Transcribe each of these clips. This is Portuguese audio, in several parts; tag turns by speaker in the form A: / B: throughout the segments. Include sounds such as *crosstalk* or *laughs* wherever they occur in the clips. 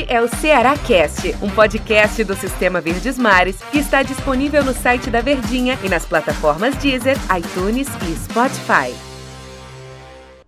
A: Este é o Ceará Cast, um podcast do Sistema Verdes Mares que está disponível no site da Verdinha e nas plataformas Deezer, iTunes e Spotify.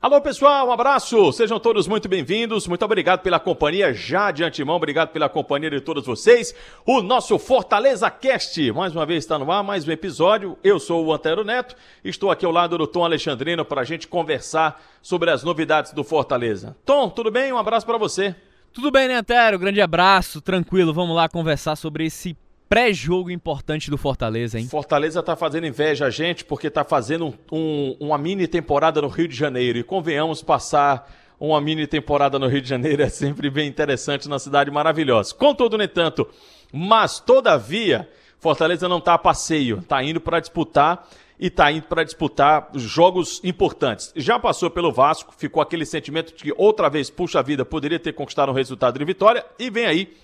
B: Alô pessoal, um abraço, sejam todos muito bem-vindos, muito obrigado pela companhia já de antemão, obrigado pela companhia de todos vocês. O nosso Fortaleza Cast, mais uma vez está no ar, mais um episódio. Eu sou o Antero Neto, estou aqui ao lado do Tom Alexandrino para a gente conversar sobre as novidades do Fortaleza. Tom, tudo bem? Um abraço para você.
C: Tudo bem, né, Antero? Grande abraço, tranquilo, vamos lá conversar sobre esse pré-jogo importante do Fortaleza, hein?
B: Fortaleza tá fazendo inveja a gente porque tá fazendo um, uma mini temporada no Rio de Janeiro. E convenhamos passar uma mini temporada no Rio de Janeiro é sempre bem interessante na cidade maravilhosa. Contudo, no entanto, mas todavia, Fortaleza não tá a passeio, tá indo para disputar e tá indo para disputar jogos importantes. Já passou pelo Vasco, ficou aquele sentimento de que outra vez, puxa vida, poderia ter conquistado um resultado de vitória e vem aí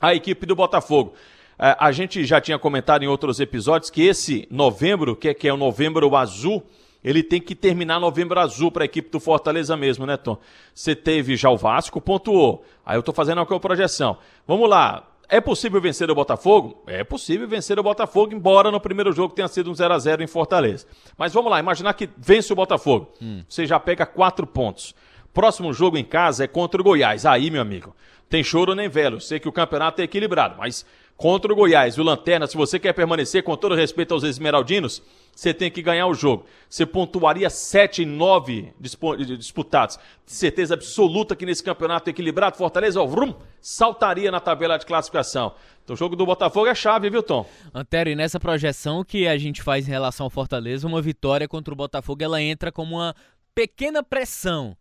B: a equipe do Botafogo. É, a gente já tinha comentado em outros episódios que esse novembro, que é, que é o novembro azul, ele tem que terminar novembro azul para a equipe do Fortaleza mesmo, né, Tom? Você teve já o Vasco, pontuou. Aí eu tô fazendo aqui a projeção. Vamos lá. É possível vencer o Botafogo? É possível vencer o Botafogo, embora no primeiro jogo tenha sido um 0 a 0 em Fortaleza. Mas vamos lá, imaginar que vence o Botafogo. Hum. Você já pega quatro pontos. Próximo jogo em casa é contra o Goiás. Aí, meu amigo, tem choro nem velo. Sei que o campeonato é equilibrado, mas contra o Goiás, o Lanterna, se você quer permanecer com todo respeito aos esmeraldinos, você tem que ganhar o jogo. Você pontuaria 7 e 9 disputados. Certeza absoluta que nesse campeonato equilibrado, Fortaleza, ó, vrum, saltaria na tabela de classificação. Então o jogo do Botafogo é chave, viu, Tom?
C: Antero, e nessa projeção que a gente faz em relação ao Fortaleza, uma vitória contra o Botafogo, ela entra como uma pequena pressão.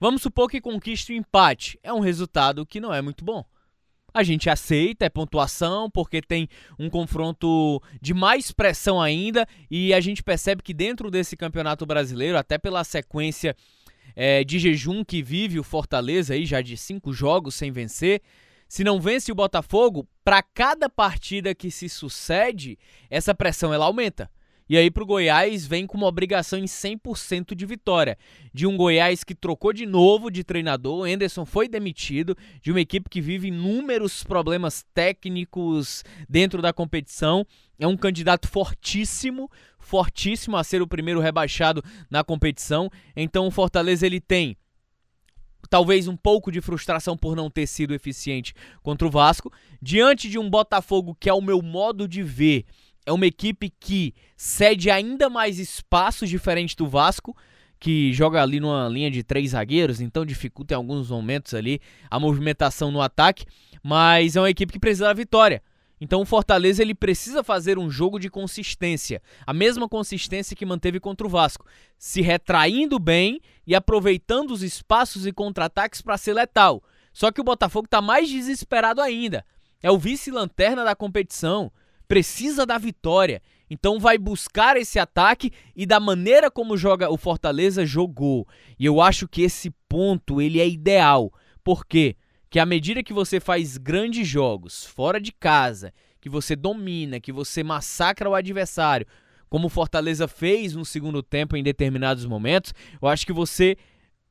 C: Vamos supor que conquiste o um empate. É um resultado que não é muito bom a gente aceita, é pontuação, porque tem um confronto de mais pressão ainda e a gente percebe que dentro desse campeonato brasileiro, até pela sequência é, de jejum que vive o Fortaleza aí, já de cinco jogos sem vencer, se não vence o Botafogo, para cada partida que se sucede, essa pressão ela aumenta. E aí pro Goiás vem com uma obrigação em 100% de vitória. De um Goiás que trocou de novo de treinador, o Anderson foi demitido, de uma equipe que vive inúmeros problemas técnicos dentro da competição. É um candidato fortíssimo, fortíssimo a ser o primeiro rebaixado na competição. Então o Fortaleza ele tem talvez um pouco de frustração por não ter sido eficiente contra o Vasco, diante de um Botafogo que é o meu modo de ver é uma equipe que cede ainda mais espaços diferente do Vasco, que joga ali numa linha de três zagueiros, então dificulta em alguns momentos ali a movimentação no ataque, mas é uma equipe que precisa da vitória. Então o Fortaleza ele precisa fazer um jogo de consistência, a mesma consistência que manteve contra o Vasco, se retraindo bem e aproveitando os espaços e contra-ataques para ser letal. Só que o Botafogo está mais desesperado ainda. É o vice-lanterna da competição precisa da vitória. Então vai buscar esse ataque e da maneira como joga o Fortaleza jogou. E eu acho que esse ponto ele é ideal. Por quê? Que à medida que você faz grandes jogos fora de casa, que você domina, que você massacra o adversário, como o Fortaleza fez no segundo tempo em determinados momentos, eu acho que você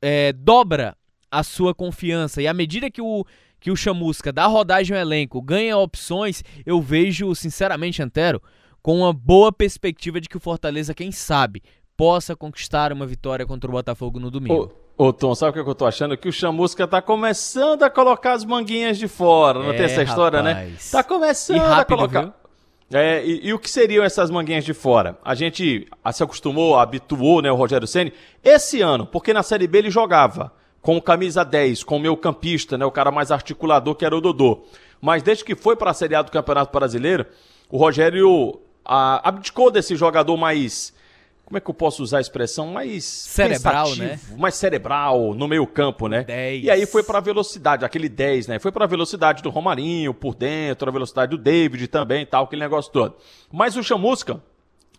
C: é, dobra a sua confiança. E à medida que o, que o Chamusca dá rodagem ao elenco, ganha opções, eu vejo, sinceramente, Antero, com uma boa perspectiva de que o Fortaleza, quem sabe, possa conquistar uma vitória contra o Botafogo no domingo.
B: Ô, ô Tom, sabe o que eu tô achando? Que o Chamusca tá começando a colocar as manguinhas de fora, não é, tem essa história, né? rapaz. né? Tá começando rápido, a colocar. É, e, e, o que seriam essas manguinhas de fora? A gente se acostumou, habituou, né, o Rogério Ceni esse ano, porque na Série B ele jogava com camisa 10, com o meu campista, né, o cara mais articulador que era o Dodô. Mas desde que foi para a Série A do Campeonato Brasileiro, o Rogério a, abdicou desse jogador mais como é que eu posso usar a expressão mais
C: cerebral, né?
B: Mais cerebral no meio campo, né?
C: 10.
B: E aí foi para a velocidade, aquele 10, né? Foi para a velocidade do Romarinho por dentro, a velocidade do David também, tal, aquele negócio todo. Mas o Chamusca,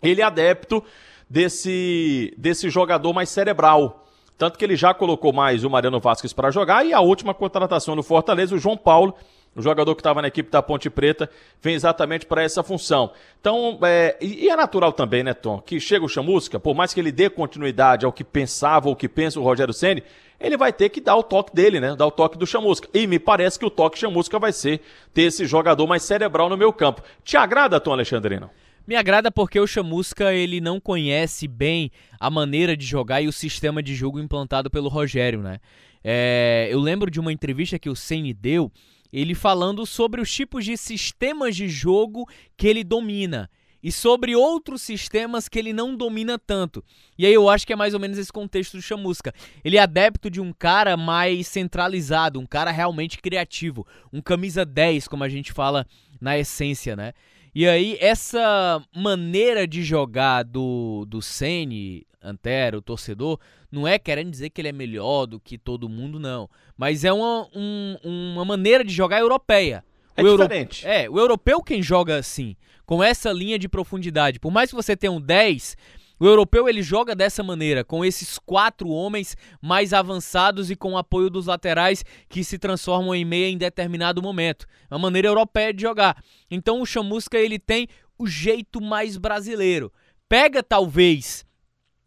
B: ele é adepto desse desse jogador mais cerebral. Tanto que ele já colocou mais o Mariano Vasquez para jogar e a última contratação no Fortaleza, o João Paulo, o jogador que estava na equipe da Ponte Preta, vem exatamente para essa função. Então, é, e, é natural também, né, Tom, que chega o Chamusca, por mais que ele dê continuidade ao que pensava ou que pensa o Rogério Ceni, ele vai ter que dar o toque dele, né? Dar o toque do Chamusca. E me parece que o toque Chamusca vai ser ter esse jogador mais cerebral no meu campo. Te agrada, Tom Alexandrino?
C: Me agrada porque o Chamusca ele não conhece bem a maneira de jogar e o sistema de jogo implantado pelo Rogério, né? É, eu lembro de uma entrevista que o Ceni deu, ele falando sobre os tipos de sistemas de jogo que ele domina e sobre outros sistemas que ele não domina tanto. E aí eu acho que é mais ou menos esse contexto do Chamusca. Ele é adepto de um cara mais centralizado, um cara realmente criativo, um camisa 10, como a gente fala na essência, né? E aí, essa maneira de jogar do, do Sene, Antero, o torcedor, não é querendo dizer que ele é melhor do que todo mundo, não. Mas é uma, um, uma maneira de jogar europeia.
B: É o diferente.
C: Euro... É, o europeu quem joga assim, com essa linha de profundidade. Por mais que você tenha um 10, o europeu ele joga dessa maneira, com esses quatro homens mais avançados e com o apoio dos laterais que se transformam em meia em determinado momento. É uma maneira europeia de jogar. Então o Chamusca ele tem o jeito mais brasileiro. Pega talvez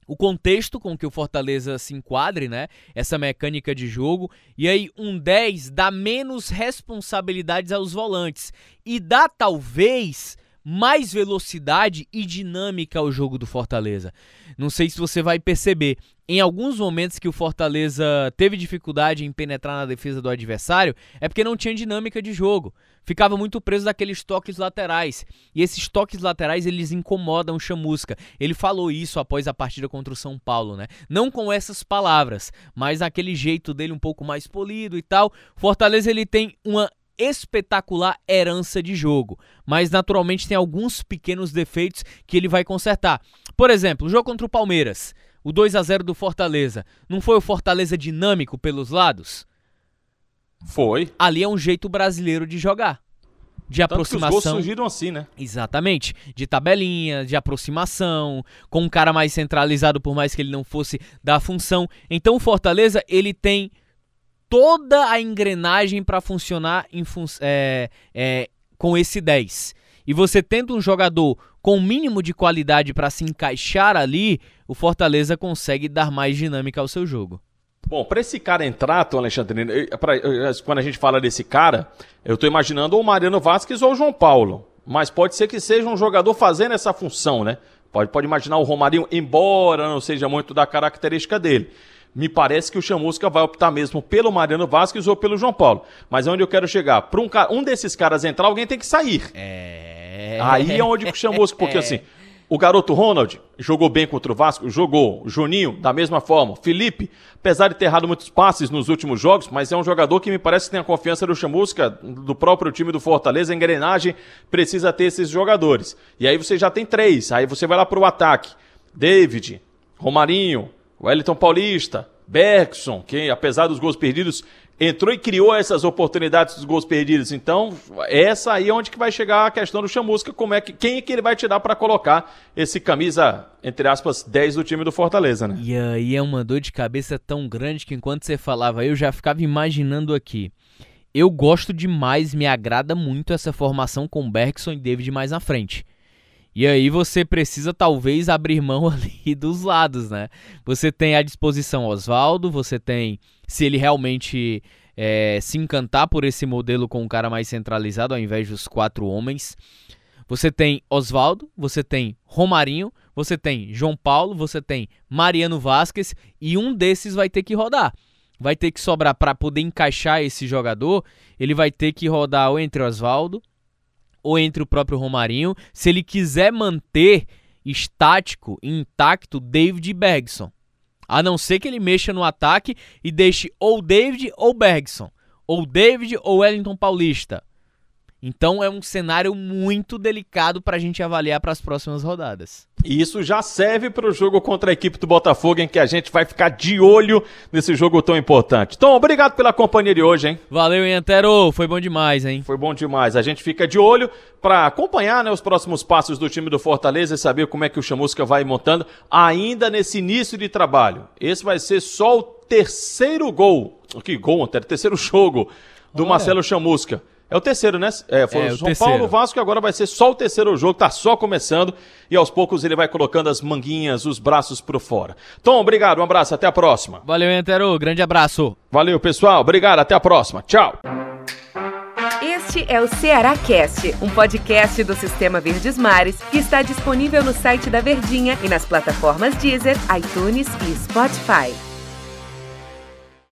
C: o contexto com que o Fortaleza se enquadre, né? Essa mecânica de jogo. E aí, um 10 dá menos responsabilidades aos volantes. E dá talvez mais velocidade e dinâmica ao jogo do Fortaleza. Não sei se você vai perceber, em alguns momentos que o Fortaleza teve dificuldade em penetrar na defesa do adversário, é porque não tinha dinâmica de jogo. Ficava muito preso daqueles toques laterais. E esses toques laterais, eles incomodam o Chamusca. Ele falou isso após a partida contra o São Paulo, né? Não com essas palavras, mas aquele jeito dele um pouco mais polido e tal. Fortaleza ele tem uma espetacular herança de jogo, mas naturalmente tem alguns pequenos defeitos que ele vai consertar. Por exemplo, o jogo contra o Palmeiras, o 2 a 0 do Fortaleza, não foi o Fortaleza dinâmico pelos lados?
B: Foi.
C: Ali é um jeito brasileiro de jogar. De
B: Tanto
C: aproximação.
B: Os gols surgiram assim, né?
C: Exatamente. De tabelinha, de aproximação, com um cara mais centralizado, por mais que ele não fosse da função. Então o Fortaleza, ele tem toda a engrenagem para funcionar fun é, é, com esse 10. E você tendo um jogador com o mínimo de qualidade para se encaixar ali, o Fortaleza consegue dar mais dinâmica ao seu jogo.
B: Bom, para esse cara entrar, Tom Alexandre, pra, quando a gente fala desse cara, eu estou imaginando o Mariano Vasquez ou o João Paulo. Mas pode ser que seja um jogador fazendo essa função, né? Pode, pode imaginar o Romarinho, embora não seja muito da característica dele me parece que o Chamusca vai optar mesmo pelo Mariano Vasquez ou pelo João Paulo. Mas é onde eu quero chegar. Para um, um desses caras entrar, alguém tem que sair.
C: É.
B: Aí é onde o Chamusca, porque é. *laughs* assim, o garoto Ronald jogou bem contra o Vasco, jogou. O Juninho, da mesma forma. Felipe, apesar de ter errado muitos passes nos últimos jogos, mas é um jogador que me parece que tem a confiança do Chamusca, do próprio time do Fortaleza. A engrenagem precisa ter esses jogadores. E aí você já tem três. Aí você vai lá para o ataque. David, Romarinho, Wellington Paulista, Bergson, que apesar dos gols perdidos, entrou e criou essas oportunidades dos gols perdidos. Então, essa aí é onde que vai chegar a questão do Chamusca, como é que quem é que ele vai tirar para colocar esse camisa entre aspas 10 do time do Fortaleza, né?
C: E aí é uma dor de cabeça tão grande que enquanto você falava, eu já ficava imaginando aqui. Eu gosto demais, me agrada muito essa formação com Bergson e David mais na frente. E aí você precisa talvez abrir mão *laughs* ali dos lados, né? Você tem à disposição Oswaldo, você tem, se ele realmente é, se encantar por esse modelo com um cara mais centralizado ao invés dos quatro homens. Você tem Oswaldo, você tem Romarinho, você tem João Paulo, você tem Mariano Vasquez e um desses vai ter que rodar. Vai ter que sobrar para poder encaixar esse jogador, ele vai ter que rodar ou entre Oswaldo ou entre o próprio Romarinho, se ele quiser manter estático, intacto, David Bergson. A não ser que ele mexa no ataque e deixe ou David ou Bergson, ou David ou Wellington Paulista. Então é um cenário muito delicado para a gente avaliar para as próximas rodadas.
B: E isso já serve para o jogo contra a equipe do Botafogo, em que a gente vai ficar de olho nesse jogo tão importante. Então, obrigado pela companhia de hoje, hein?
C: Valeu, Antero. Foi bom demais, hein?
B: Foi bom demais. A gente fica de olho para acompanhar né, os próximos passos do time do Fortaleza e saber como é que o Chamusca vai montando ainda nesse início de trabalho. Esse vai ser só o terceiro gol. Que gol, Antero? Terceiro jogo do Olha. Marcelo Chamusca É o terceiro, né? É, foi
C: É,
B: o
C: o
B: São
C: terceiro.
B: Paulo, Vasco, e agora vai ser só o terceiro jogo, tá só começando. E aos poucos ele vai colocando as manguinhas, os braços pro fora. Tom, obrigado, um abraço, até a próxima.
C: Valeu, Antero. Grande abraço.
B: Valeu, pessoal, obrigado, até a próxima. Tchau.
A: Este é o Ceará Cast, um podcast do Sistema Verdes Mares que está disponível no site da Verdinha e nas plataformas Deezer, iTunes e Spotify.